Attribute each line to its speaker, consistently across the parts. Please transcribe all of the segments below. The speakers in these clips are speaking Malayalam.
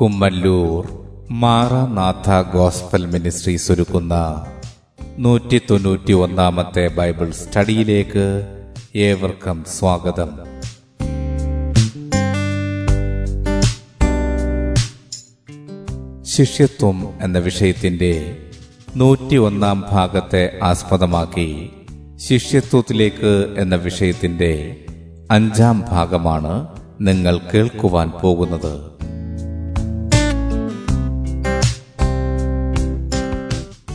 Speaker 1: കുമ്മല്ലൂർ മാറാനാഥ ഗോസ്ബൽ മിനിസ്ട്രി ഒരുക്കുന്ന നൂറ്റി തൊണ്ണൂറ്റി ഒന്നാമത്തെ ബൈബിൾ സ്റ്റഡിയിലേക്ക് ഏവർക്കും സ്വാഗതം ശിഷ്യത്വം എന്ന വിഷയത്തിന്റെ നൂറ്റി ഒന്നാം ഭാഗത്തെ ആസ്പദമാക്കി ശിഷ്യത്വത്തിലേക്ക് എന്ന വിഷയത്തിന്റെ അഞ്ചാം ഭാഗമാണ് നിങ്ങൾ കേൾക്കുവാൻ പോകുന്നത്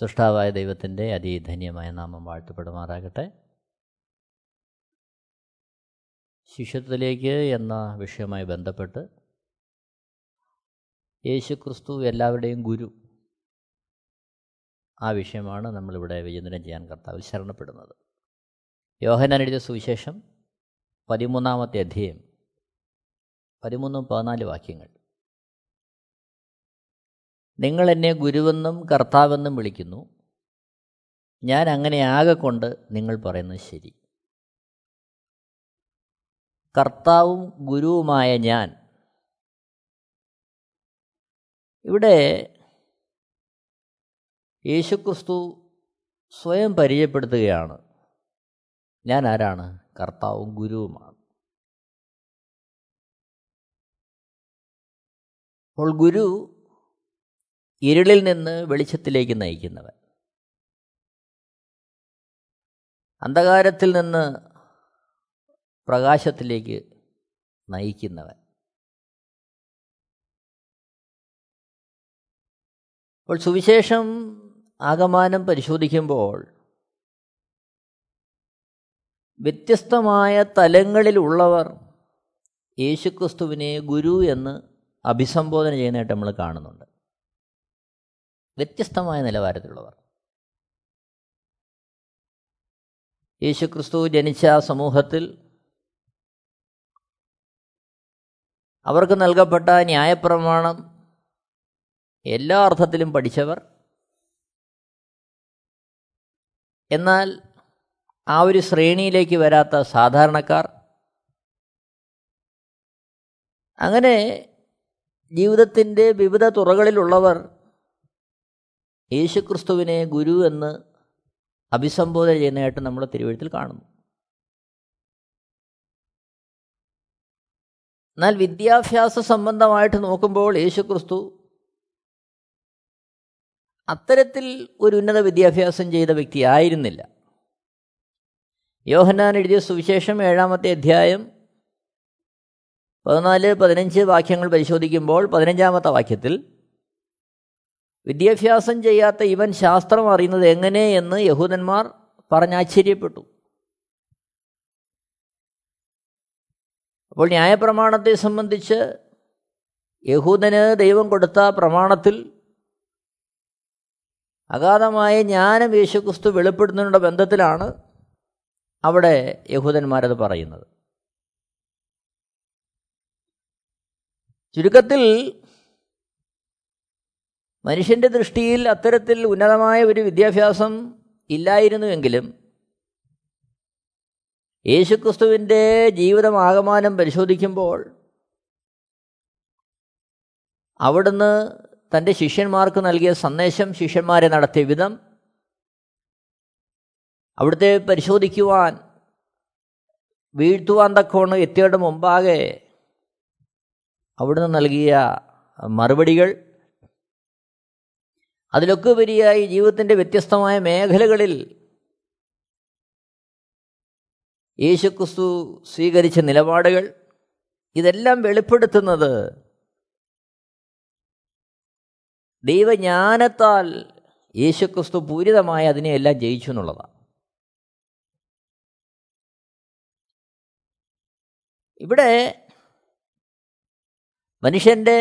Speaker 2: സൃഷ്ടാവായ ദൈവത്തിൻ്റെ അതിധന്യമായ നാമം വാഴ്ത്തപ്പെടുമാറാകട്ടെ ശിഷ്യത്വത്തിലേക്ക് എന്ന വിഷയവുമായി ബന്ധപ്പെട്ട് യേശുക്രിസ്തു എല്ലാവരുടെയും ഗുരു ആ വിഷയമാണ് നമ്മളിവിടെ വിചിന്തനം ചെയ്യാൻ കർത്താവിൽ ശരണപ്പെടുന്നത് യോഹനാൻ എഴുതിയ സുവിശേഷം പതിമൂന്നാമത്തെ അധ്യയം പതിമൂന്നും പതിനാല് വാക്യങ്ങൾ നിങ്ങൾ എന്നെ ഗുരുവെന്നും കർത്താവെന്നും വിളിക്കുന്നു ഞാൻ അങ്ങനെ ആകെക്കൊണ്ട് നിങ്ങൾ പറയുന്നത് ശരി കർത്താവും ഗുരുവുമായ ഞാൻ ഇവിടെ യേശുക്രിസ്തു സ്വയം പരിചയപ്പെടുത്തുകയാണ് ഞാൻ ആരാണ് കർത്താവും ഗുരുവുമാണ് അപ്പോൾ ഗുരു ഇരുളിൽ നിന്ന് വെളിച്ചത്തിലേക്ക് നയിക്കുന്നവൻ അന്ധകാരത്തിൽ നിന്ന് പ്രകാശത്തിലേക്ക് നയിക്കുന്നവൻ അപ്പോൾ സുവിശേഷം ആകമാനം പരിശോധിക്കുമ്പോൾ വ്യത്യസ്തമായ തലങ്ങളിലുള്ളവർ യേശുക്രിസ്തുവിനെ ഗുരു എന്ന് അഭിസംബോധന ചെയ്യുന്നതായിട്ട് നമ്മൾ കാണുന്നുണ്ട് വ്യത്യസ്തമായ നിലവാരത്തിലുള്ളവർ യേശുക്രിസ്തു ജനിച്ച സമൂഹത്തിൽ അവർക്ക് നൽകപ്പെട്ട ന്യായപ്രമാണം എല്ലാ അർത്ഥത്തിലും പഠിച്ചവർ എന്നാൽ ആ ഒരു ശ്രേണിയിലേക്ക് വരാത്ത സാധാരണക്കാർ അങ്ങനെ ജീവിതത്തിൻ്റെ വിവിധ തുറകളിലുള്ളവർ യേശുക്രിസ്തുവിനെ ഗുരു എന്ന് അഭിസംബോധന ചെയ്യുന്നതായിട്ട് നമ്മൾ തിരുവഴുത്തിൽ കാണുന്നു എന്നാൽ വിദ്യാഭ്യാസ സംബന്ധമായിട്ട് നോക്കുമ്പോൾ യേശുക്രിസ്തു അത്തരത്തിൽ ഒരു ഉന്നത വിദ്യാഭ്യാസം ചെയ്ത വ്യക്തിയായിരുന്നില്ല യോഹന്നാൻ എഴുതിയ സുവിശേഷം ഏഴാമത്തെ അധ്യായം പതിനാല് പതിനഞ്ച് വാക്യങ്ങൾ പരിശോധിക്കുമ്പോൾ പതിനഞ്ചാമത്തെ വാക്യത്തിൽ വിദ്യാഭ്യാസം ചെയ്യാത്ത ഇവൻ ശാസ്ത്രം അറിയുന്നത് എങ്ങനെയെന്ന് യഹൂദന്മാർ പറഞ്ഞാശ്ചര്യപ്പെട്ടു അപ്പോൾ ന്യായപ്രമാണത്തെ സംബന്ധിച്ച് യഹൂദന് ദൈവം കൊടുത്ത പ്രമാണത്തിൽ അഗാധമായ ജ്ഞാനം യേശുക്രിസ്തു വെളിപ്പെടുന്നതിനുള്ള ബന്ധത്തിലാണ് അവിടെ യഹൂദന്മാരത് പറയുന്നത് ചുരുക്കത്തിൽ മനുഷ്യൻ്റെ ദൃഷ്ടിയിൽ അത്തരത്തിൽ ഉന്നതമായ ഒരു വിദ്യാഭ്യാസം ഇല്ലായിരുന്നുവെങ്കിലും യേശുക്രിസ്തുവിൻ്റെ ജീവിതമാകമാനം പരിശോധിക്കുമ്പോൾ അവിടുന്ന് തൻ്റെ ശിഷ്യന്മാർക്ക് നൽകിയ സന്ദേശം ശിഷ്യന്മാരെ നടത്തിയ വിധം അവിടുത്തെ പരിശോധിക്കുവാൻ വീഴ്ത്തുവാൻ തക്കവണ്ണം എത്തിയുടെ മുമ്പാകെ അവിടുന്ന് നൽകിയ മറുപടികൾ അതിലൊക്കെ ഉപരിയായി ജീവിതത്തിൻ്റെ വ്യത്യസ്തമായ മേഖലകളിൽ യേശുക്രിസ്തു സ്വീകരിച്ച നിലപാടുകൾ ഇതെല്ലാം വെളിപ്പെടുത്തുന്നത് ദൈവജ്ഞാനത്താൽ യേശുക്രിസ്തു അതിനെ എല്ലാം ജയിച്ചു എന്നുള്ളതാണ് ഇവിടെ മനുഷ്യൻ്റെ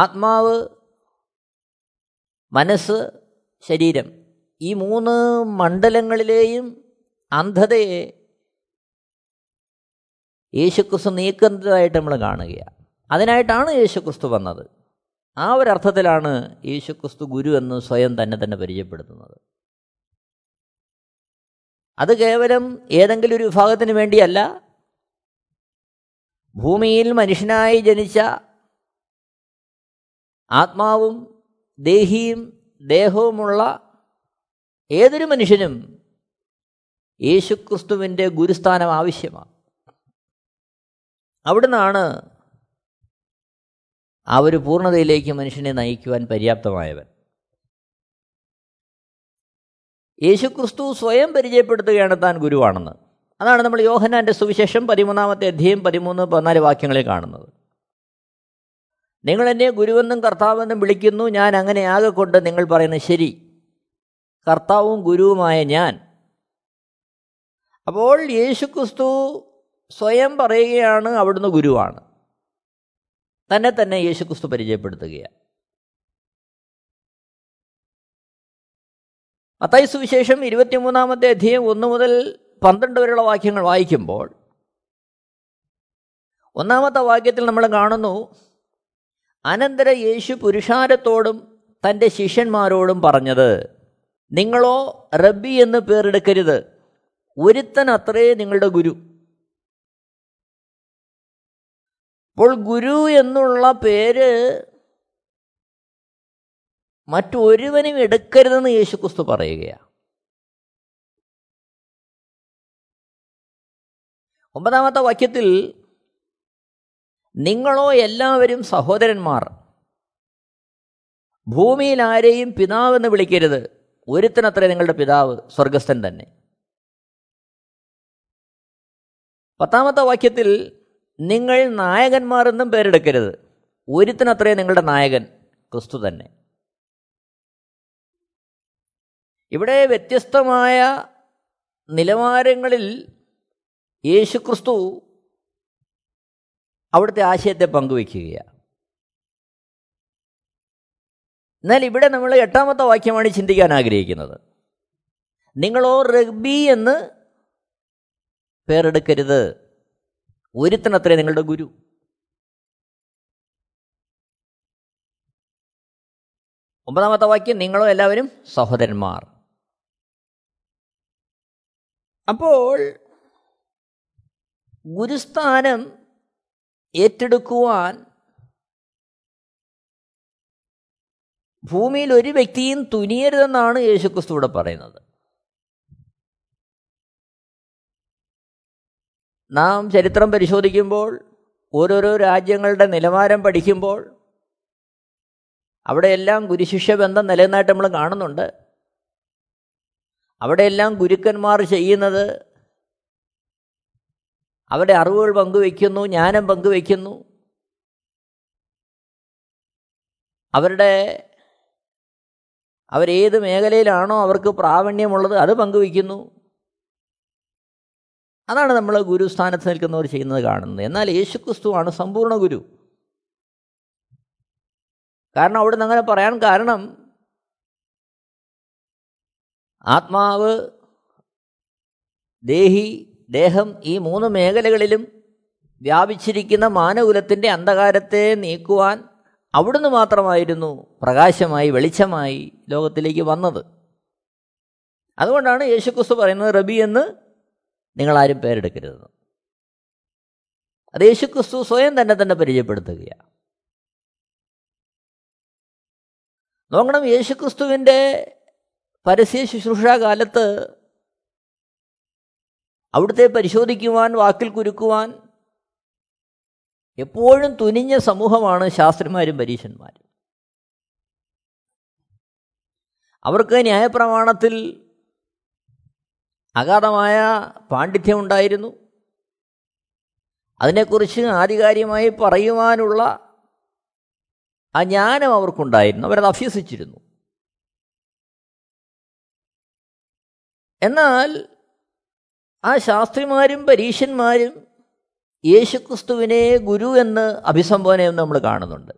Speaker 2: ആത്മാവ് മനസ്സ് ശരീരം ഈ മൂന്ന് മണ്ഡലങ്ങളിലെയും അന്ധതയെ യേശുക്രിസ്തു നീക്കുന്നതായിട്ട് നമ്മൾ കാണുകയാണ് അതിനായിട്ടാണ് യേശുക്രിസ്തു വന്നത് ആ ഒരർത്ഥത്തിലാണ് യേശുക്രിസ്തു ഗുരു എന്ന് സ്വയം തന്നെ തന്നെ പരിചയപ്പെടുത്തുന്നത് അത് കേവലം ഏതെങ്കിലും ഒരു വിഭാഗത്തിന് വേണ്ടിയല്ല ഭൂമിയിൽ മനുഷ്യനായി ജനിച്ച ആത്മാവും ദേഹിയും ദേഹവുമുള്ള ഏതൊരു മനുഷ്യനും യേശുക്രിസ്തുവിൻ്റെ ഗുരുസ്ഥാനം ആവശ്യമാണ് നിന്നാണ് ആ ഒരു പൂർണ്ണതയിലേക്ക് മനുഷ്യനെ നയിക്കുവാൻ പര്യാപ്തമായവൻ യേശുക്രിസ്തു സ്വയം പരിചയപ്പെടുത്തുകയാണ് താൻ ഗുരുവാണെന്ന് അതാണ് നമ്മൾ യോഹനാൻ്റെ സുവിശേഷം പതിമൂന്നാമത്തെ അധ്യയം പതിമൂന്ന് പതിനാല് വാക്യങ്ങളിൽ കാണുന്നത് നിങ്ങൾ എന്നെ ഗുരുവെന്നും കർത്താവെന്നും വിളിക്കുന്നു ഞാൻ അങ്ങനെ ആകെ കൊണ്ട് നിങ്ങൾ പറയുന്നത് ശരി കർത്താവും ഗുരുവുമായ ഞാൻ അപ്പോൾ യേശുക്രിസ്തു സ്വയം പറയുകയാണ് അവിടുന്ന് ഗുരുവാണ് തന്നെ തന്നെ യേശുക്രിസ്തു പരിചയപ്പെടുത്തുകയാണ് അത്തായി സുവിശേഷം ഇരുപത്തിമൂന്നാമത്തെ അധ്യയം ഒന്ന് മുതൽ പന്ത്രണ്ട് വരെയുള്ള വാക്യങ്ങൾ വായിക്കുമ്പോൾ ഒന്നാമത്തെ വാക്യത്തിൽ നമ്മൾ കാണുന്നു അനന്തര യേശു പുരുഷാരത്തോടും തൻ്റെ ശിഷ്യന്മാരോടും പറഞ്ഞത് നിങ്ങളോ റബ്ബി എന്ന് പേരെടുക്കരുത് ഒരുത്തൻ അത്രേ നിങ്ങളുടെ ഗുരു അപ്പോൾ ഗുരു എന്നുള്ള പേര് മറ്റൊരുവനും എടുക്കരുതെന്ന് യേശുക്രിസ്തു പറയുകയാണ് ഒമ്പതാമത്തെ വാക്യത്തിൽ നിങ്ങളോ എല്ലാവരും സഹോദരന്മാർ ഭൂമിയിൽ ആരെയും പിതാവെന്ന് വിളിക്കരുത് ഒരുത്തനത്രേ നിങ്ങളുടെ പിതാവ് സ്വർഗസ്ഥൻ തന്നെ പത്താമത്തെ വാക്യത്തിൽ നിങ്ങൾ നായകന്മാരെന്നും പേരെടുക്കരുത് ഒരുത്തനത്രേ നിങ്ങളുടെ നായകൻ ക്രിസ്തു തന്നെ ഇവിടെ വ്യത്യസ്തമായ നിലവാരങ്ങളിൽ യേശുക്രിസ്തു അവിടുത്തെ ആശയത്തെ പങ്കുവയ്ക്കുകയാണ് എന്നാൽ ഇവിടെ നമ്മൾ എട്ടാമത്തെ വാക്യമാണ് ചിന്തിക്കാൻ ആഗ്രഹിക്കുന്നത് നിങ്ങളോ റഗ്ബി എന്ന് പേരെടുക്കരുത് ഒരുത്തനത്രേ നിങ്ങളുടെ ഗുരു ഒമ്പതാമത്തെ വാക്യം നിങ്ങളോ എല്ലാവരും സഹോദരന്മാർ അപ്പോൾ ഗുരുസ്ഥാനം ഏറ്റെടുക്കുവാൻ ഭൂമിയിൽ ഒരു വ്യക്തിയും തുനിയരുതെന്നാണ് യേശുക്രിസ്തു ഇവിടെ പറയുന്നത് നാം ചരിത്രം പരിശോധിക്കുമ്പോൾ ഓരോരോ രാജ്യങ്ങളുടെ നിലവാരം പഠിക്കുമ്പോൾ അവിടെയെല്ലാം ഗുരുശിഷ്യ ബന്ധം നിലനിന്നായിട്ട് നമ്മൾ കാണുന്നുണ്ട് അവിടെയെല്ലാം ഗുരുക്കന്മാർ ചെയ്യുന്നത് അവരുടെ അറിവുകൾ പങ്കുവയ്ക്കുന്നു ജ്ഞാനം പങ്കുവയ്ക്കുന്നു അവരുടെ അവരേത് മേഖലയിലാണോ അവർക്ക് പ്രാവീണ്യമുള്ളത് അത് പങ്കുവയ്ക്കുന്നു അതാണ് നമ്മൾ ഗുരുസ്ഥാനത്ത് നിൽക്കുന്നവർ ചെയ്യുന്നത് കാണുന്നത് എന്നാൽ യേശുക്രിസ്തുവാണ് സമ്പൂർണ്ണ ഗുരു കാരണം അവിടെ അങ്ങനെ പറയാൻ കാരണം ആത്മാവ് ദേഹി ദേഹം ഈ മൂന്ന് മേഖലകളിലും വ്യാപിച്ചിരിക്കുന്ന മാനകുലത്തിൻ്റെ അന്ധകാരത്തെ നീക്കുവാൻ അവിടുന്ന് മാത്രമായിരുന്നു പ്രകാശമായി വെളിച്ചമായി ലോകത്തിലേക്ക് വന്നത് അതുകൊണ്ടാണ് യേശുക്രിസ്തു പറയുന്നത് റബി എന്ന് നിങ്ങളാരും പേരെടുക്കരുത് അത് യേശുക്രിസ്തു സ്വയം തന്നെ തന്നെ പരിചയപ്പെടുത്തുകയാണ് നോക്കണം യേശുക്രിസ്തുവിൻ്റെ പരസ്യ ശുശ്രൂഷാകാലത്ത് അവിടുത്തെ പരിശോധിക്കുവാൻ വാക്കിൽ കുരുക്കുവാൻ എപ്പോഴും തുനിഞ്ഞ സമൂഹമാണ് ശാസ്ത്രന്മാരും പരീക്ഷന്മാരും അവർക്ക് ന്യായപ്രമാണത്തിൽ അഗാധമായ പാണ്ഡിത്യം ഉണ്ടായിരുന്നു അതിനെക്കുറിച്ച് ആധികാരികമായി പറയുവാനുള്ള ആ ജ്ഞാനം അവർക്കുണ്ടായിരുന്നു അവരത് അഭ്യസിച്ചിരുന്നു എന്നാൽ ആ ശാസ്ത്രിമാരും പരീഷന്മാരും യേശുക്രിസ്തുവിനെ ഗുരു എന്ന് അഭിസംബോധനയും നമ്മൾ കാണുന്നുണ്ട്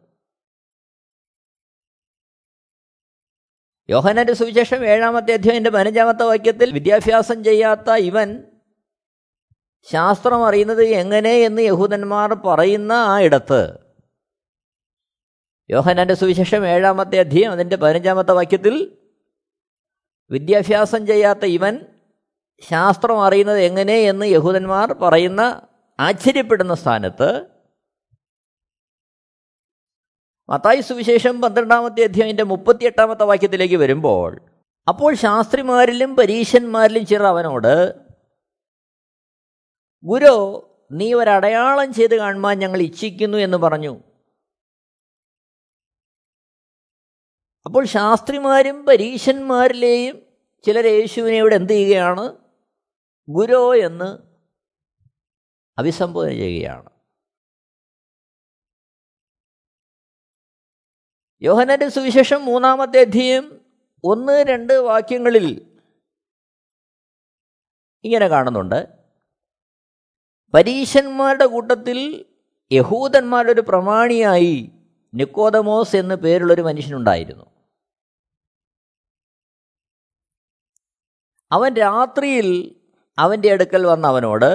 Speaker 2: യോഹനന്റെ സുവിശേഷം ഏഴാമത്തെ അധ്യായൻ്റെ പതിനഞ്ചാമത്തെ വാക്യത്തിൽ വിദ്യാഭ്യാസം ചെയ്യാത്ത ഇവൻ ശാസ്ത്രം അറിയുന്നത് എങ്ങനെ എന്ന് യഹൂദന്മാർ പറയുന്ന ആ ഇടത്ത് യോഹനന്റെ സുവിശേഷം ഏഴാമത്തെ അധ്യയം അതിൻ്റെ പതിനഞ്ചാമത്തെ വാക്യത്തിൽ വിദ്യാഭ്യാസം ചെയ്യാത്ത ഇവൻ ശാസ്ത്രം അറിയുന്നത് എങ്ങനെ എന്ന് യഹൂദന്മാർ പറയുന്ന ആശ്ചര്യപ്പെടുന്ന സ്ഥാനത്ത് മത്തായി സുവിശേഷം പന്ത്രണ്ടാമത്തെ അധ്യായൻ്റെ മുപ്പത്തിയെട്ടാമത്തെ വാക്യത്തിലേക്ക് വരുമ്പോൾ അപ്പോൾ ശാസ്ത്രിമാരിലും പരീശന്മാരിലും ചിലർ അവനോട് ഗുരു നീ ഒരടയാളം ചെയ്ത് കാണുവാൻ ഞങ്ങൾ ഇച്ഛിക്കുന്നു എന്ന് പറഞ്ഞു അപ്പോൾ ശാസ്ത്രിമാരും പരീശന്മാരിലെയും ചിലർ യേശുവിനെ ഇവിടെ എന്ത് ചെയ്യുകയാണ് ഗുരോ എന്ന് അഭിസംബോധന ചെയ്യുകയാണ് യോഹനന്റെ സുവിശേഷം മൂന്നാമത്തെ അധ്യയം ഒന്ന് രണ്ട് വാക്യങ്ങളിൽ ഇങ്ങനെ കാണുന്നുണ്ട് പരീശന്മാരുടെ കൂട്ടത്തിൽ യഹൂദന്മാരുടെ ഒരു പ്രമാണിയായി നിക്കോദമോസ് എന്ന് പേരുള്ളൊരു മനുഷ്യനുണ്ടായിരുന്നു അവൻ രാത്രിയിൽ അവൻ്റെ അടുക്കൽ വന്ന അവനോട്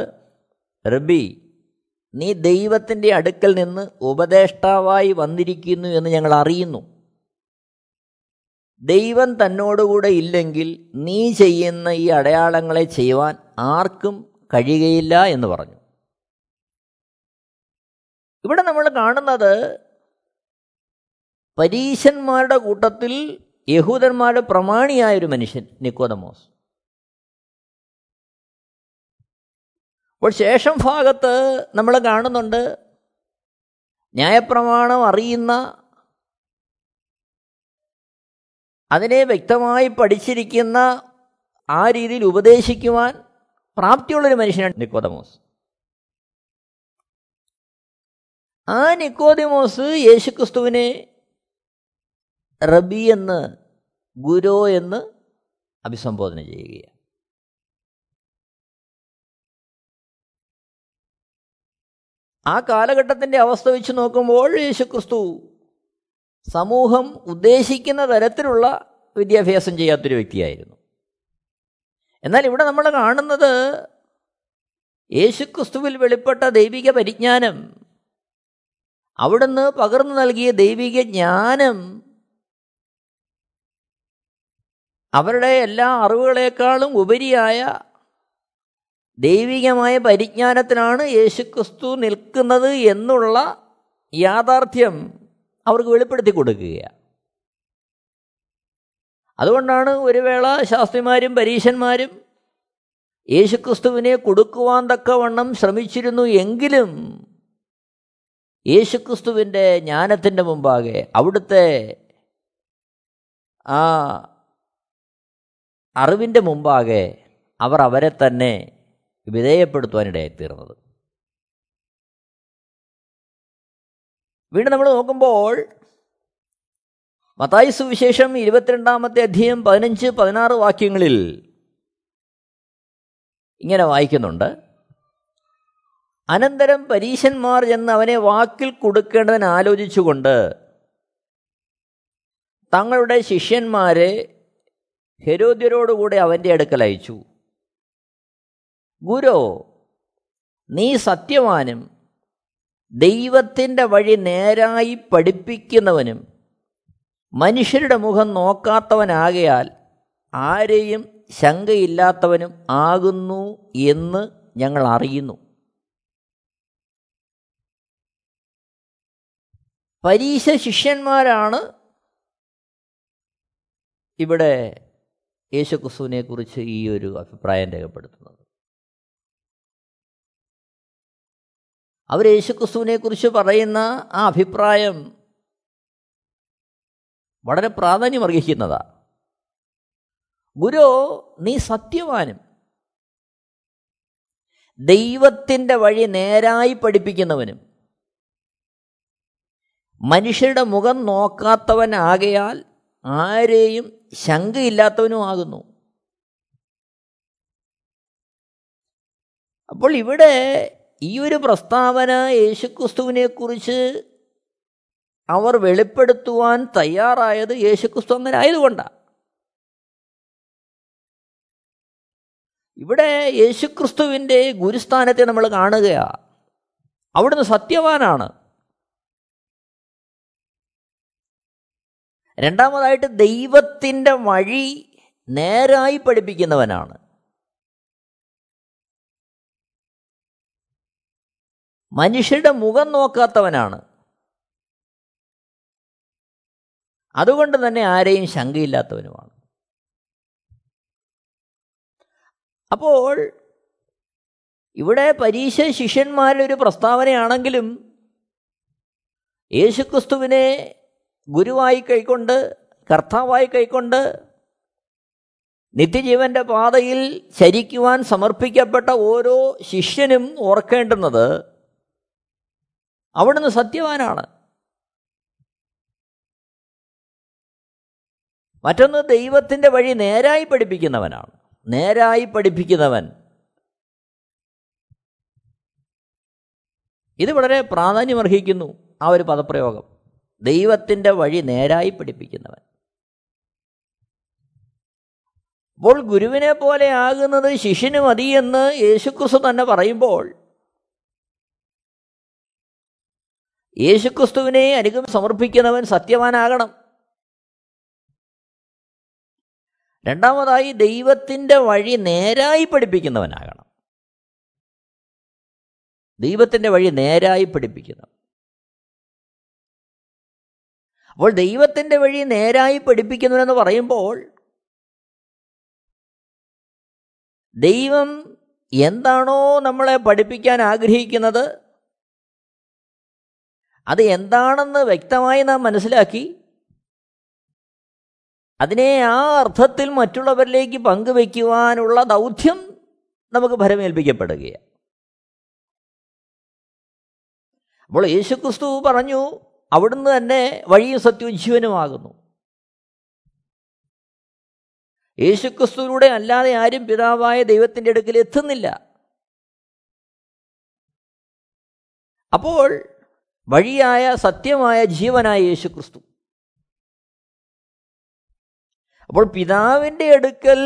Speaker 2: റബി നീ ദൈവത്തിൻ്റെ അടുക്കൽ നിന്ന് ഉപദേഷ്ടാവായി വന്നിരിക്കുന്നു എന്ന് ഞങ്ങൾ അറിയുന്നു ദൈവം തന്നോടുകൂടെ ഇല്ലെങ്കിൽ നീ ചെയ്യുന്ന ഈ അടയാളങ്ങളെ ചെയ്യുവാൻ ആർക്കും കഴിയുകയില്ല എന്ന് പറഞ്ഞു ഇവിടെ നമ്മൾ കാണുന്നത് പരീശന്മാരുടെ കൂട്ടത്തിൽ യഹൂദന്മാരുടെ പ്രമാണിയായൊരു മനുഷ്യൻ നിക്കോദമോസ് അപ്പോൾ ശേഷം ഭാഗത്ത് നമ്മൾ കാണുന്നുണ്ട് ന്യായപ്രമാണം അറിയുന്ന അതിനെ വ്യക്തമായി പഠിച്ചിരിക്കുന്ന ആ രീതിയിൽ ഉപദേശിക്കുവാൻ പ്രാപ്തിയുള്ളൊരു മനുഷ്യനാണ് നിക്കോദമോസ് ആ നിക്കോദിമോസ് യേശുക്രിസ്തുവിനെ റബി എന്ന് ഗുരു എന്ന് അഭിസംബോധന ചെയ്യുകയാണ് ആ കാലഘട്ടത്തിൻ്റെ അവസ്ഥ വെച്ച് നോക്കുമ്പോൾ യേശുക്രിസ്തു സമൂഹം ഉദ്ദേശിക്കുന്ന തരത്തിലുള്ള വിദ്യാഭ്യാസം ചെയ്യാത്തൊരു വ്യക്തിയായിരുന്നു എന്നാൽ ഇവിടെ നമ്മൾ കാണുന്നത് യേശുക്രിസ്തുവിൽ വെളിപ്പെട്ട ദൈവിക പരിജ്ഞാനം അവിടുന്ന് പകർന്നു നൽകിയ ദൈവിക ജ്ഞാനം അവരുടെ എല്ലാ അറിവുകളെക്കാളും ഉപരിയായ ദൈവികമായ പരിജ്ഞാനത്തിലാണ് യേശുക്രിസ്തു നിൽക്കുന്നത് എന്നുള്ള യാഥാർത്ഥ്യം അവർക്ക് വെളിപ്പെടുത്തി കൊടുക്കുക അതുകൊണ്ടാണ് ഒരു വേള ശാസ്ത്രിമാരും പരീശന്മാരും യേശുക്രിസ്തുവിനെ കൊടുക്കുവാൻ തക്കവണ്ണം ശ്രമിച്ചിരുന്നു എങ്കിലും യേശുക്രിസ്തുവിൻ്റെ ജ്ഞാനത്തിൻ്റെ മുമ്പാകെ അവിടുത്തെ ആ അറിവിൻ്റെ മുമ്പാകെ അവർ അവരെ തന്നെ വിധേയപ്പെടുത്തുവാനിടയായിത്തീർന്നത് വീണ്ടും നമ്മൾ നോക്കുമ്പോൾ മത്തായി സുവിശേഷം ഇരുപത്തിരണ്ടാമത്തെ അധ്യയം പതിനഞ്ച് പതിനാറ് വാക്യങ്ങളിൽ ഇങ്ങനെ വായിക്കുന്നുണ്ട് അനന്തരം പരീശന്മാർ എന്ന് അവനെ വാക്കിൽ കൊടുക്കേണ്ടതിന് ആലോചിച്ചുകൊണ്ട് തങ്ങളുടെ ശിഷ്യന്മാരെ ഹെരോദ്യരോടുകൂടെ അവൻ്റെ അടുക്കൽ അയച്ചു ഗുരോ നീ സത്യവാനും ദൈവത്തിൻ്റെ വഴി നേരായി പഠിപ്പിക്കുന്നവനും മനുഷ്യരുടെ മുഖം നോക്കാത്തവനാകയാൽ ആരെയും ശങ്കയില്ലാത്തവനും ആകുന്നു എന്ന് ഞങ്ങൾ അറിയുന്നു പരീശ ശിഷ്യന്മാരാണ് ഇവിടെ യേശുക്രിസ്തുവിനെക്കുറിച്ച് ഈ ഒരു അഭിപ്രായം രേഖപ്പെടുത്തുന്നത് അവർ യേശുക്രിസ്തുവിനെക്കുറിച്ച് പറയുന്ന ആ അഭിപ്രായം വളരെ പ്രാധാന്യമർഹിക്കുന്നതാണ് ഗുരു നീ സത്യവാനും ദൈവത്തിൻ്റെ വഴി നേരായി പഠിപ്പിക്കുന്നവനും മനുഷ്യരുടെ മുഖം നോക്കാത്തവനാകയാൽ ആരെയും ആകുന്നു അപ്പോൾ ഇവിടെ ഈ ഒരു പ്രസ്താവന യേശുക്രിസ്തുവിനെക്കുറിച്ച് അവർ വെളിപ്പെടുത്തുവാൻ തയ്യാറായത് യേശുക്രിസ്തു അങ്ങനെ ആയതുകൊണ്ടാണ് ഇവിടെ യേശുക്രിസ്തുവിൻ്റെ ഗുരുസ്ഥാനത്തെ നമ്മൾ കാണുകയാണ് അവിടുന്ന് സത്യവാനാണ് രണ്ടാമതായിട്ട് ദൈവത്തിൻ്റെ വഴി നേരായി പഠിപ്പിക്കുന്നവനാണ് മനുഷ്യരുടെ മുഖം നോക്കാത്തവനാണ് അതുകൊണ്ട് തന്നെ ആരെയും ശങ്കയില്ലാത്തവനുമാണ് അപ്പോൾ ഇവിടെ പരീക്ഷ ശിഷ്യന്മാരിലൊരു പ്രസ്താവനയാണെങ്കിലും യേശുക്രിസ്തുവിനെ ഗുരുവായി കൈക്കൊണ്ട് കർത്താവായി കൈക്കൊണ്ട് നിത്യജീവന്റെ പാതയിൽ ചരിക്കുവാൻ സമർപ്പിക്കപ്പെട്ട ഓരോ ശിഷ്യനും ഓർക്കേണ്ടുന്നത് അവിടുന്ന് സത്യവാനാണ് മറ്റൊന്ന് ദൈവത്തിൻ്റെ വഴി നേരായി പഠിപ്പിക്കുന്നവനാണ് നേരായി പഠിപ്പിക്കുന്നവൻ ഇത് വളരെ പ്രാധാന്യമർഹിക്കുന്നു ആ ഒരു പദപ്രയോഗം ദൈവത്തിൻ്റെ വഴി നേരായി പഠിപ്പിക്കുന്നവൻ അപ്പോൾ ഗുരുവിനെ പോലെ ആകുന്നത് ശിഷ്യന് മതിയെന്ന് യേശുക്രിസ്തു തന്നെ പറയുമ്പോൾ യേശുക്രിസ്തുവിനെ അനുഗമ സമർപ്പിക്കുന്നവൻ സത്യവാനാകണം രണ്ടാമതായി ദൈവത്തിൻ്റെ വഴി നേരായി പഠിപ്പിക്കുന്നവനാകണം ദൈവത്തിൻ്റെ വഴി നേരായി പഠിപ്പിക്കുന്നവൻ അപ്പോൾ ദൈവത്തിൻ്റെ വഴി നേരായി പഠിപ്പിക്കുന്നവനെന്ന് പറയുമ്പോൾ ദൈവം എന്താണോ നമ്മളെ പഠിപ്പിക്കാൻ ആഗ്രഹിക്കുന്നത് അത് എന്താണെന്ന് വ്യക്തമായി നാം മനസ്സിലാക്കി അതിനെ ആ അർത്ഥത്തിൽ മറ്റുള്ളവരിലേക്ക് പങ്കുവയ്ക്കുവാനുള്ള ദൗത്യം നമുക്ക് ഭരമേൽപ്പിക്കപ്പെടുകയാണ് അപ്പോൾ യേശുക്രിസ്തു പറഞ്ഞു അവിടുന്ന് തന്നെ വഴിയും സത്യവും ജീവനുമാകുന്നു യേശുക്രിസ്തുവിലൂടെ അല്ലാതെ ആരും പിതാവായ ദൈവത്തിൻ്റെ അടുക്കൽ എത്തുന്നില്ല അപ്പോൾ വഴിയായ സത്യമായ ജീവനായ യേശു ക്രിസ്തു അപ്പോൾ പിതാവിൻ്റെ അടുക്കൽ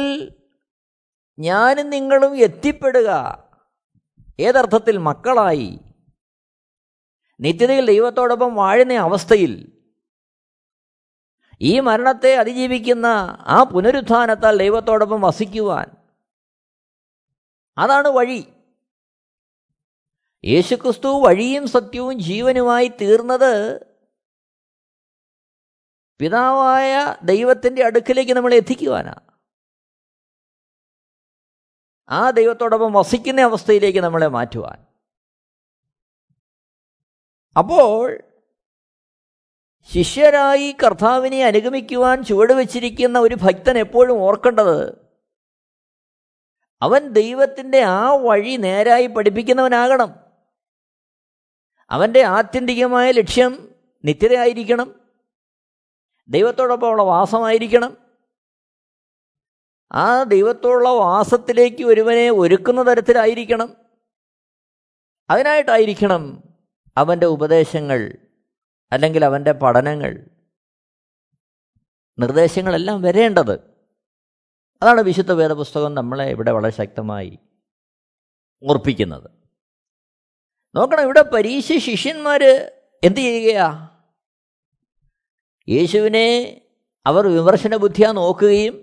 Speaker 2: ഞാനും നിങ്ങളും എത്തിപ്പെടുക ഏതർത്ഥത്തിൽ മക്കളായി നിത്യതയിൽ ദൈവത്തോടൊപ്പം വാഴുന്ന അവസ്ഥയിൽ ഈ മരണത്തെ അതിജീവിക്കുന്ന ആ പുനരുത്ഥാനത്താൽ ദൈവത്തോടൊപ്പം വസിക്കുവാൻ അതാണ് വഴി യേശുക്രിസ്തു വഴിയും സത്യവും ജീവനുമായി തീർന്നത് പിതാവായ ദൈവത്തിൻ്റെ അടുക്കിലേക്ക് നമ്മൾ എത്തിക്കുവാനാണ് ആ ദൈവത്തോടൊപ്പം വസിക്കുന്ന അവസ്ഥയിലേക്ക് നമ്മളെ മാറ്റുവാൻ അപ്പോൾ ശിഷ്യരായി കർത്താവിനെ അനുഗമിക്കുവാൻ ചുവടുവെച്ചിരിക്കുന്ന ഒരു ഭക്തൻ എപ്പോഴും ഓർക്കേണ്ടത് അവൻ ദൈവത്തിൻ്റെ ആ വഴി നേരായി പഠിപ്പിക്കുന്നവനാകണം അവൻ്റെ ആത്യന്തികമായ ലക്ഷ്യം നിത്യതയായിരിക്കണം ദൈവത്തോടൊപ്പമുള്ള വാസമായിരിക്കണം ആ ദൈവത്തോടുള്ള വാസത്തിലേക്ക് ഒരുവനെ ഒരുക്കുന്ന തരത്തിലായിരിക്കണം അതിനായിട്ടായിരിക്കണം അവൻ്റെ ഉപദേശങ്ങൾ അല്ലെങ്കിൽ അവൻ്റെ പഠനങ്ങൾ നിർദ്ദേശങ്ങളെല്ലാം വരേണ്ടത് അതാണ് വിശുദ്ധ വേദപുസ്തകം നമ്മളെ ഇവിടെ വളരെ ശക്തമായി ഓർപ്പിക്കുന്നത് നോക്കണം ഇവിടെ പരീശ ശിഷ്യന്മാർ എന്ത് ചെയ്യുകയാ യേശുവിനെ അവർ വിമർശന ബുദ്ധിയാ നോക്കുകയും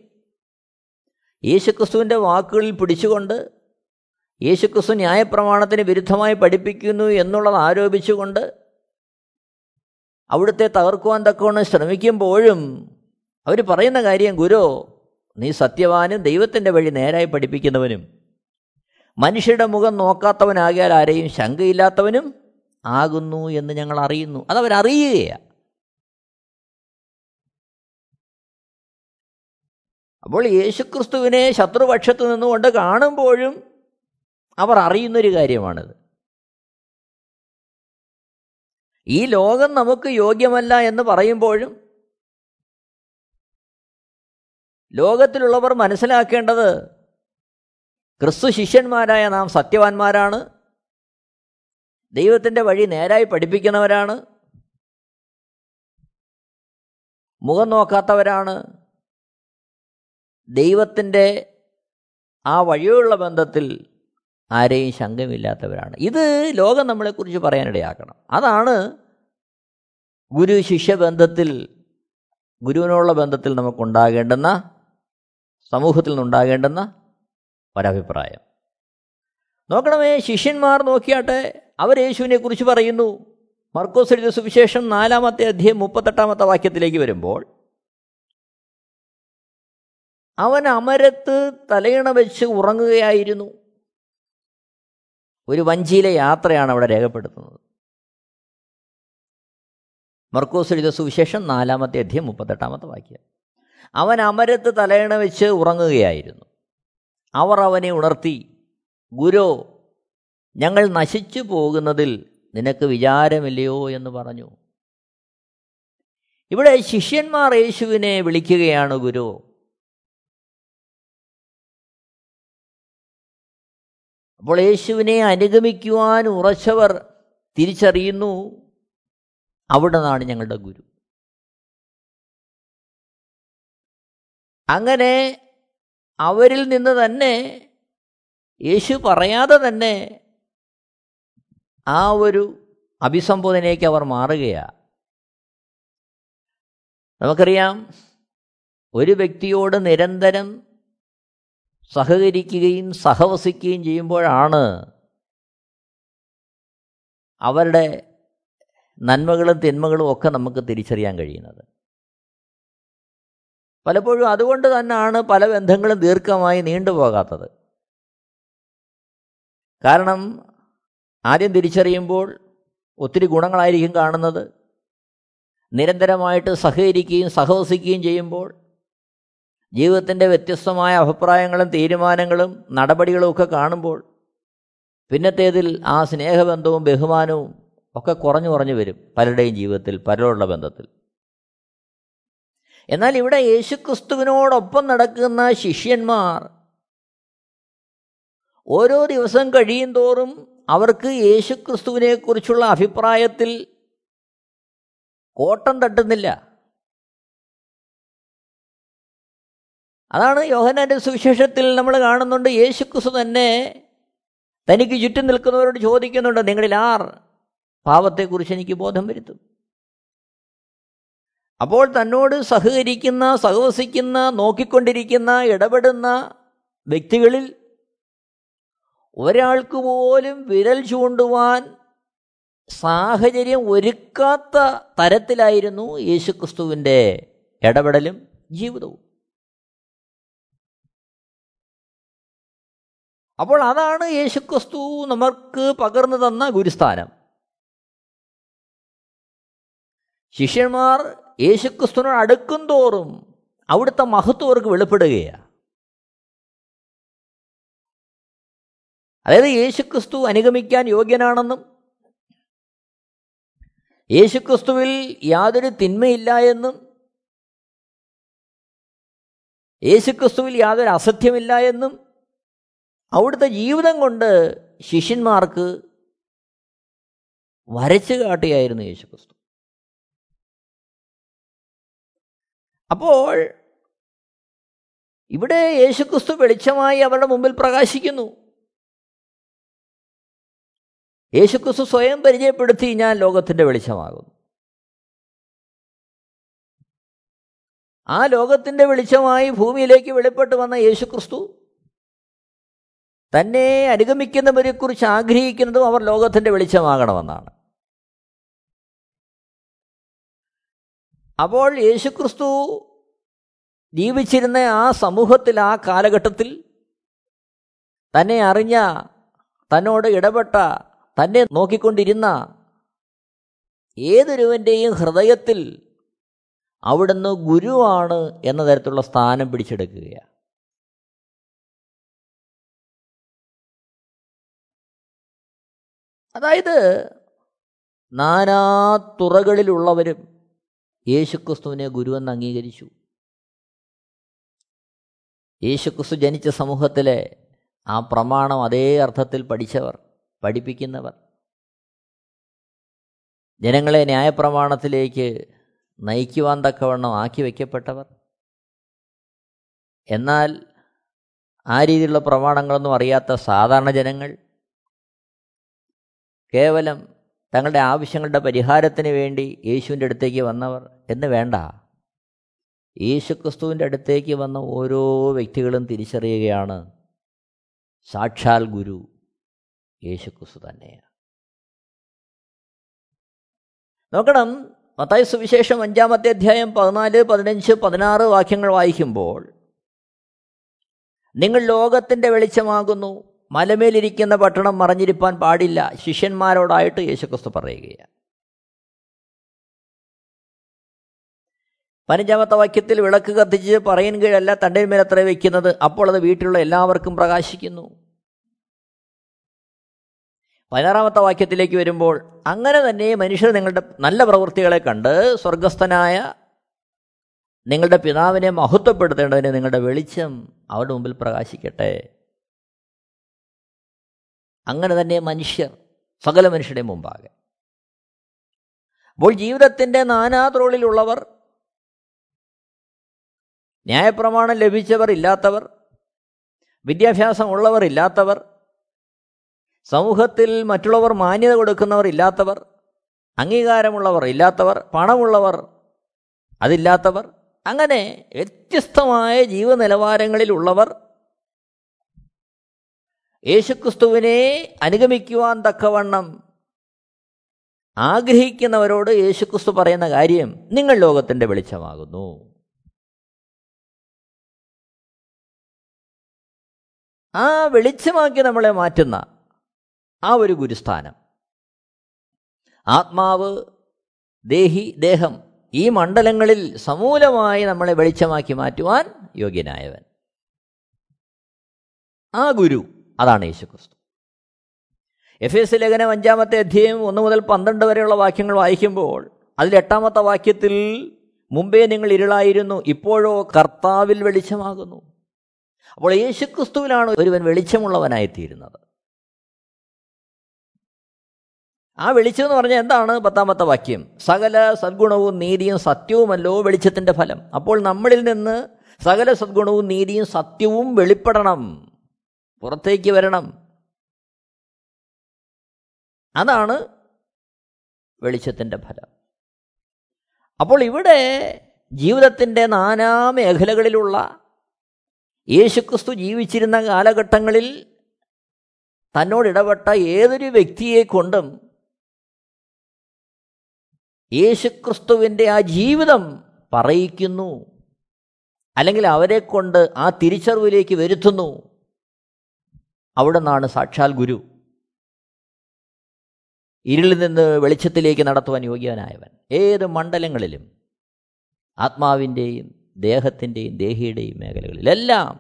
Speaker 2: യേശുക്രിസ്തുവിൻ്റെ വാക്കുകളിൽ പിടിച്ചുകൊണ്ട് യേശുക്രിസ്തു ന്യായപ്രമാണത്തിന് വിരുദ്ധമായി പഠിപ്പിക്കുന്നു എന്നുള്ളത് ആരോപിച്ചുകൊണ്ട് അവിടുത്തെ തകർക്കുവാൻ തക്കവണ് ശ്രമിക്കുമ്പോഴും അവർ പറയുന്ന കാര്യം ഗുരു നീ സത്യവാനും ദൈവത്തിൻ്റെ വഴി നേരായി പഠിപ്പിക്കുന്നവനും മനുഷ്യരുടെ മുഖം നോക്കാത്തവനാകിയാൽ ആരെയും ശങ്കയില്ലാത്തവനും ആകുന്നു എന്ന് ഞങ്ങൾ അറിയുന്നു അതവരറിയുകയാണ് അപ്പോൾ യേശുക്രിസ്തുവിനെ ശത്രുപക്ഷത്ത് നിന്നുകൊണ്ട് കാണുമ്പോഴും അവർ അറിയുന്നൊരു കാര്യമാണിത് ഈ ലോകം നമുക്ക് യോഗ്യമല്ല എന്ന് പറയുമ്പോഴും ലോകത്തിലുള്ളവർ മനസ്സിലാക്കേണ്ടത് ക്രിസ്തു ശിഷ്യന്മാരായ നാം സത്യവാന്മാരാണ് ദൈവത്തിൻ്റെ വഴി നേരായി പഠിപ്പിക്കുന്നവരാണ് മുഖം നോക്കാത്തവരാണ് ദൈവത്തിൻ്റെ ആ വഴിയുള്ള ബന്ധത്തിൽ ആരെയും ശങ്കമില്ലാത്തവരാണ് ഇത് ലോകം നമ്മളെക്കുറിച്ച് പറയാനിടയാക്കണം അതാണ് ഗുരു ബന്ധത്തിൽ ഗുരുവിനോടുള്ള ബന്ധത്തിൽ നമുക്കുണ്ടാകേണ്ടുന്ന സമൂഹത്തിൽ നിന്നുണ്ടാകേണ്ടുന്ന ഒരഭിപ്രായം നോക്കണമേ ശിഷ്യന്മാർ നോക്കിയാട്ടെ അവർ യേശുവിനെ കുറിച്ച് പറയുന്നു മർക്കോസ് എഴുതിയ സുവിശേഷം നാലാമത്തെ അധ്യയം മുപ്പത്തെട്ടാമത്തെ വാക്യത്തിലേക്ക് വരുമ്പോൾ അവൻ അമരത്ത് തലയിണ വെച്ച് ഉറങ്ങുകയായിരുന്നു ഒരു വഞ്ചിയിലെ യാത്രയാണ് അവിടെ രേഖപ്പെടുത്തുന്നത് മർക്കോസ് എഴുതിയ സുവിശേഷം നാലാമത്തെ അധ്യയം മുപ്പത്തെട്ടാമത്തെ വാക്യം അവൻ അമരത്ത് തലയിണ വെച്ച് ഉറങ്ങുകയായിരുന്നു അവർ അവനെ ഉണർത്തി ഗുരു ഞങ്ങൾ നശിച്ചു പോകുന്നതിൽ നിനക്ക് വിചാരമില്ലയോ എന്ന് പറഞ്ഞു ഇവിടെ ശിഷ്യന്മാർ യേശുവിനെ വിളിക്കുകയാണ് ഗുരു അപ്പോൾ യേശുവിനെ അനുഗമിക്കുവാൻ ഉറച്ചവർ തിരിച്ചറിയുന്നു അവിടെ നിന്നാണ് ഞങ്ങളുടെ ഗുരു അങ്ങനെ അവരിൽ നിന്ന് തന്നെ യേശു പറയാതെ തന്നെ ആ ഒരു അഭിസംബോധനയ്ക്ക് അവർ മാറുകയാണ് നമുക്കറിയാം ഒരു വ്യക്തിയോട് നിരന്തരം സഹകരിക്കുകയും സഹവസിക്കുകയും ചെയ്യുമ്പോഴാണ് അവരുടെ നന്മകളും തിന്മകളും ഒക്കെ നമുക്ക് തിരിച്ചറിയാൻ കഴിയുന്നത് പലപ്പോഴും അതുകൊണ്ട് തന്നെയാണ് പല ബന്ധങ്ങളും ദീർഘമായി നീണ്ടുപോകാത്തത് കാരണം ആദ്യം തിരിച്ചറിയുമ്പോൾ ഒത്തിരി ഗുണങ്ങളായിരിക്കും കാണുന്നത് നിരന്തരമായിട്ട് സഹകരിക്കുകയും സഹവസിക്കുകയും ചെയ്യുമ്പോൾ ജീവിതത്തിൻ്റെ വ്യത്യസ്തമായ അഭിപ്രായങ്ങളും തീരുമാനങ്ങളും നടപടികളും ഒക്കെ കാണുമ്പോൾ പിന്നത്തേതിൽ ആ സ്നേഹബന്ധവും ബഹുമാനവും ഒക്കെ കുറഞ്ഞു കുറഞ്ഞു വരും പലരുടെയും ജീവിതത്തിൽ പലരോടുള്ള ബന്ധത്തിൽ എന്നാൽ ഇവിടെ യേശുക്രിസ്തുവിനോടൊപ്പം നടക്കുന്ന ശിഷ്യന്മാർ ഓരോ ദിവസം കഴിയും തോറും അവർക്ക് യേശുക്രിസ്തുവിനെക്കുറിച്ചുള്ള അഭിപ്രായത്തിൽ കോട്ടം തട്ടുന്നില്ല അതാണ് യോഹനാൻ്റെ സുവിശേഷത്തിൽ നമ്മൾ കാണുന്നുണ്ട് യേശുക്രിസ്തു തന്നെ തനിക്ക് ചുറ്റും നിൽക്കുന്നവരോട് ചോദിക്കുന്നുണ്ട് നിങ്ങളിൽ ആർ പാവത്തെക്കുറിച്ച് എനിക്ക് ബോധം വരുത്തും അപ്പോൾ തന്നോട് സഹകരിക്കുന്ന സഹവസിക്കുന്ന നോക്കിക്കൊണ്ടിരിക്കുന്ന ഇടപെടുന്ന വ്യക്തികളിൽ ഒരാൾക്ക് പോലും വിരൽ ചൂണ്ടുവാൻ സാഹചര്യം ഒരുക്കാത്ത തരത്തിലായിരുന്നു യേശുക്രിസ്തുവിൻ്റെ ഇടപെടലും ജീവിതവും അപ്പോൾ അതാണ് യേശുക്രിസ്തു നമുക്ക് പകർന്നു തന്ന ഗുരുസ്ഥാനം ശിഷ്യന്മാർ യേശുക്രിസ്തുവിനോട് അടുക്കും തോറും അവിടുത്തെ മഹത്വം അവർക്ക് വെളിപ്പെടുകയാണ് അതായത് യേശുക്രിസ്തു അനുഗമിക്കാൻ യോഗ്യനാണെന്നും യേശുക്രിസ്തുവിൽ യാതൊരു തിന്മയില്ല എന്നും യേശുക്രിസ്തുവിൽ യാതൊരു അസത്യമില്ല എന്നും അവിടുത്തെ ജീവിതം കൊണ്ട് ശിഷ്യന്മാർക്ക് വരച്ചു കാട്ടുകയായിരുന്നു യേശുക്രിസ്തു അപ്പോൾ ഇവിടെ യേശുക്രിസ്തു വെളിച്ചമായി അവരുടെ മുമ്പിൽ പ്രകാശിക്കുന്നു യേശുക്രിസ്തു സ്വയം പരിചയപ്പെടുത്തി ഞാൻ ലോകത്തിൻ്റെ വെളിച്ചമാകുന്നു ആ ലോകത്തിൻ്റെ വെളിച്ചമായി ഭൂമിയിലേക്ക് വെളിപ്പെട്ട് വന്ന യേശുക്രിസ്തു തന്നെ അനുഗമിക്കുന്നവരെക്കുറിച്ച് ആഗ്രഹിക്കുന്നതും അവർ ലോകത്തിൻ്റെ വെളിച്ചമാകണമെന്നാണ് അപ്പോൾ യേശുക്രിസ്തു ജീവിച്ചിരുന്ന ആ സമൂഹത്തിൽ ആ കാലഘട്ടത്തിൽ തന്നെ അറിഞ്ഞ തന്നോട് ഇടപെട്ട തന്നെ നോക്കിക്കൊണ്ടിരുന്ന ഏതൊരുവൻ്റെയും ഹൃദയത്തിൽ അവിടുന്ന് ഗുരുവാണ് എന്ന തരത്തിലുള്ള സ്ഥാനം പിടിച്ചെടുക്കുകയാണ് അതായത് നാനാ തുറകളിലുള്ളവരും യേശുക്രിസ്തുവിനെ ഗുരുവെന്ന് അംഗീകരിച്ചു യേശുക്രിസ്തു ജനിച്ച സമൂഹത്തിലെ ആ പ്രമാണം അതേ അർത്ഥത്തിൽ പഠിച്ചവർ പഠിപ്പിക്കുന്നവർ ജനങ്ങളെ ന്യായപ്രമാണത്തിലേക്ക് നയിക്കുവാൻ തക്കവണ്ണം ആക്കി വയ്ക്കപ്പെട്ടവർ എന്നാൽ ആ രീതിയിലുള്ള പ്രമാണങ്ങളൊന്നും അറിയാത്ത സാധാരണ ജനങ്ങൾ കേവലം തങ്ങളുടെ ആവശ്യങ്ങളുടെ പരിഹാരത്തിന് വേണ്ടി യേശുവിൻ്റെ അടുത്തേക്ക് വന്നവർ എന്ന് വേണ്ട യേശുക്രിസ്തുവിൻ്റെ അടുത്തേക്ക് വന്ന ഓരോ വ്യക്തികളും തിരിച്ചറിയുകയാണ് സാക്ഷാൽ ഗുരു യേശുക്രിസ്തു തന്നെയാണ് നോക്കണം മത്തായ സുവിശേഷം അഞ്ചാമത്തെ അധ്യായം പതിനാല് പതിനഞ്ച് പതിനാറ് വാക്യങ്ങൾ വായിക്കുമ്പോൾ നിങ്ങൾ ലോകത്തിൻ്റെ വെളിച്ചമാകുന്നു മലമേലിരിക്കുന്ന പട്ടണം മറഞ്ഞിരിപ്പാൻ പാടില്ല ശിഷ്യന്മാരോടായിട്ട് യേശുക്രിസ്തു പറയുകയാണ് പതിനഞ്ചാമത്തെ വാക്യത്തിൽ വിളക്ക് കത്തിച്ച് പറയൻ കീഴല്ല തൻ്റെ അത്ര വയ്ക്കുന്നത് അപ്പോൾ അത് വീട്ടിലുള്ള എല്ലാവർക്കും പ്രകാശിക്കുന്നു പതിനാറാമത്തെ വാക്യത്തിലേക്ക് വരുമ്പോൾ അങ്ങനെ തന്നെ മനുഷ്യർ നിങ്ങളുടെ നല്ല പ്രവൃത്തികളെ കണ്ട് സ്വർഗസ്ഥനായ നിങ്ങളുടെ പിതാവിനെ മഹത്വപ്പെടുത്തേണ്ടതിന് നിങ്ങളുടെ വെളിച്ചം അവരുടെ മുമ്പിൽ പ്രകാശിക്കട്ടെ അങ്ങനെ തന്നെ മനുഷ്യർ സകല മനുഷ്യരുടെ മുമ്പാകെ അപ്പോൾ ജീവിതത്തിൻ്റെ നാനാത്രോളിലുള്ളവർ ന്യായപ്രമാണം ലഭിച്ചവർ ഇല്ലാത്തവർ വിദ്യാഭ്യാസം ഉള്ളവർ ഇല്ലാത്തവർ സമൂഹത്തിൽ മറ്റുള്ളവർ മാന്യത കൊടുക്കുന്നവർ ഇല്ലാത്തവർ അംഗീകാരമുള്ളവർ ഇല്ലാത്തവർ പണമുള്ളവർ അതില്ലാത്തവർ അങ്ങനെ വ്യത്യസ്തമായ ജീവനിലവാരങ്ങളിലുള്ളവർ യേശുക്രിസ്തുവിനെ അനുഗമിക്കുവാൻ തക്കവണ്ണം ആഗ്രഹിക്കുന്നവരോട് യേശുക്രിസ്തു പറയുന്ന കാര്യം നിങ്ങൾ ലോകത്തിൻ്റെ വെളിച്ചമാകുന്നു ആ വെളിച്ചമാക്കി നമ്മളെ മാറ്റുന്ന ആ ഒരു ഗുരുസ്ഥാനം ആത്മാവ് ദേഹി ദേഹം ഈ മണ്ഡലങ്ങളിൽ സമൂലമായി നമ്മളെ വെളിച്ചമാക്കി മാറ്റുവാൻ യോഗ്യനായവൻ ആ ഗുരു അതാണ് യേശുക്രിസ്തു എഫ് എസ് ലേഖനം അഞ്ചാമത്തെ അധ്യായം ഒന്ന് മുതൽ പന്ത്രണ്ട് വരെയുള്ള വാക്യങ്ങൾ വായിക്കുമ്പോൾ അതിൽ എട്ടാമത്തെ വാക്യത്തിൽ മുമ്പേ നിങ്ങൾ ഇരുളായിരുന്നു ഇപ്പോഴോ കർത്താവിൽ വെളിച്ചമാകുന്നു അപ്പോൾ യേശുക്രിസ്തുവിലാണ് ഒരുവൻ വെളിച്ചമുള്ളവനായിത്തീരുന്നത് ആ വെളിച്ചം എന്ന് പറഞ്ഞാൽ എന്താണ് പത്താമത്തെ വാക്യം സകല സദ്ഗുണവും നീതിയും സത്യവുമല്ലോ വെളിച്ചത്തിൻ്റെ ഫലം അപ്പോൾ നമ്മളിൽ നിന്ന് സകല സദ്ഗുണവും നീതിയും സത്യവും വെളിപ്പെടണം പുറത്തേക്ക് വരണം അതാണ് വെളിച്ചത്തിൻ്റെ ഫലം അപ്പോൾ ഇവിടെ ജീവിതത്തിൻ്റെ നാനാ മേഖലകളിലുള്ള യേശുക്രിസ്തു ജീവിച്ചിരുന്ന കാലഘട്ടങ്ങളിൽ തന്നോട് ഇടപെട്ട ഏതൊരു വ്യക്തിയെ കൊണ്ടും യേശുക്രിസ്തുവിൻ്റെ ആ ജീവിതം പറയിക്കുന്നു അല്ലെങ്കിൽ അവരെക്കൊണ്ട് ആ തിരിച്ചറിവിലേക്ക് വരുത്തുന്നു അവിടെ നിന്നാണ് സാക്ഷാൽ ഗുരു ഇരുളിൽ നിന്ന് വെളിച്ചത്തിലേക്ക് നടത്തുവാൻ യോഗ്യവനായവൻ ഏത് മണ്ഡലങ്ങളിലും ആത്മാവിൻ്റെയും ദേഹത്തിൻ്റെയും ദേഹിയുടെയും മേഖലകളിലെല്ലാം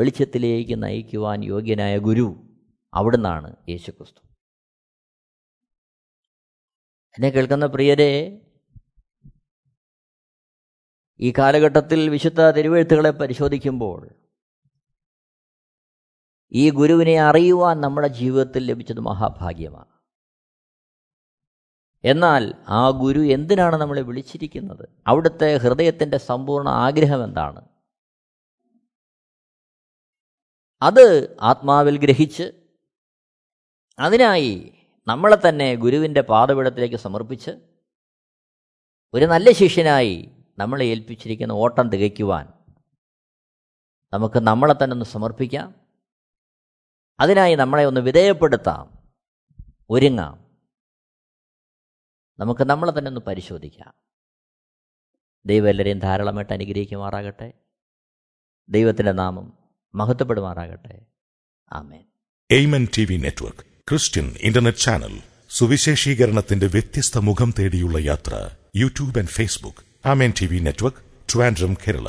Speaker 2: വെളിച്ചത്തിലേക്ക് നയിക്കുവാൻ യോഗ്യനായ ഗുരു നിന്നാണ് യേശുക്രിസ്തു എന്നെ കേൾക്കുന്ന പ്രിയരെ ഈ കാലഘട്ടത്തിൽ വിശുദ്ധ തിരുവെഴുത്തുകളെ പരിശോധിക്കുമ്പോൾ ഈ ഗുരുവിനെ അറിയുവാൻ നമ്മുടെ ജീവിതത്തിൽ ലഭിച്ചത് മഹാഭാഗ്യമാണ് എന്നാൽ ആ ഗുരു എന്തിനാണ് നമ്മളെ വിളിച്ചിരിക്കുന്നത് അവിടുത്തെ ഹൃദയത്തിൻ്റെ സമ്പൂർണ്ണ ആഗ്രഹം എന്താണ് അത് ആത്മാവിൽ ഗ്രഹിച്ച് അതിനായി നമ്മളെ തന്നെ ഗുരുവിൻ്റെ പാതപീഠത്തിലേക്ക് സമർപ്പിച്ച് ഒരു നല്ല ശിഷ്യനായി നമ്മളെ ഏൽപ്പിച്ചിരിക്കുന്ന ഓട്ടം തികയ്ക്കുവാൻ നമുക്ക് നമ്മളെ തന്നെ ഒന്ന് സമർപ്പിക്കാം അതിനായി നമ്മളെ ഒന്ന് വിധേയപ്പെടുത്താം ഒരുങ്ങാം നമുക്ക് നമ്മളെ തന്നെ ഒന്ന് പരിശോധിക്കാം ദൈവം എല്ലാവരെയും ധാരാളമായിട്ട് അനുഗ്രഹിക്കുമാറാകട്ടെ ദൈവത്തിൻ്റെ നാമം മഹത്വപ്പെടുമാറാകട്ടെ Amen
Speaker 1: Amen T V network Christian internet channel സുവിശേഷീകരണത്തിന്റെ വ്യത്യസ്ത മുഖം തേടിയുള്ള യാത്ര YouTube and Facebook Amen T V network Trivandrum Kerala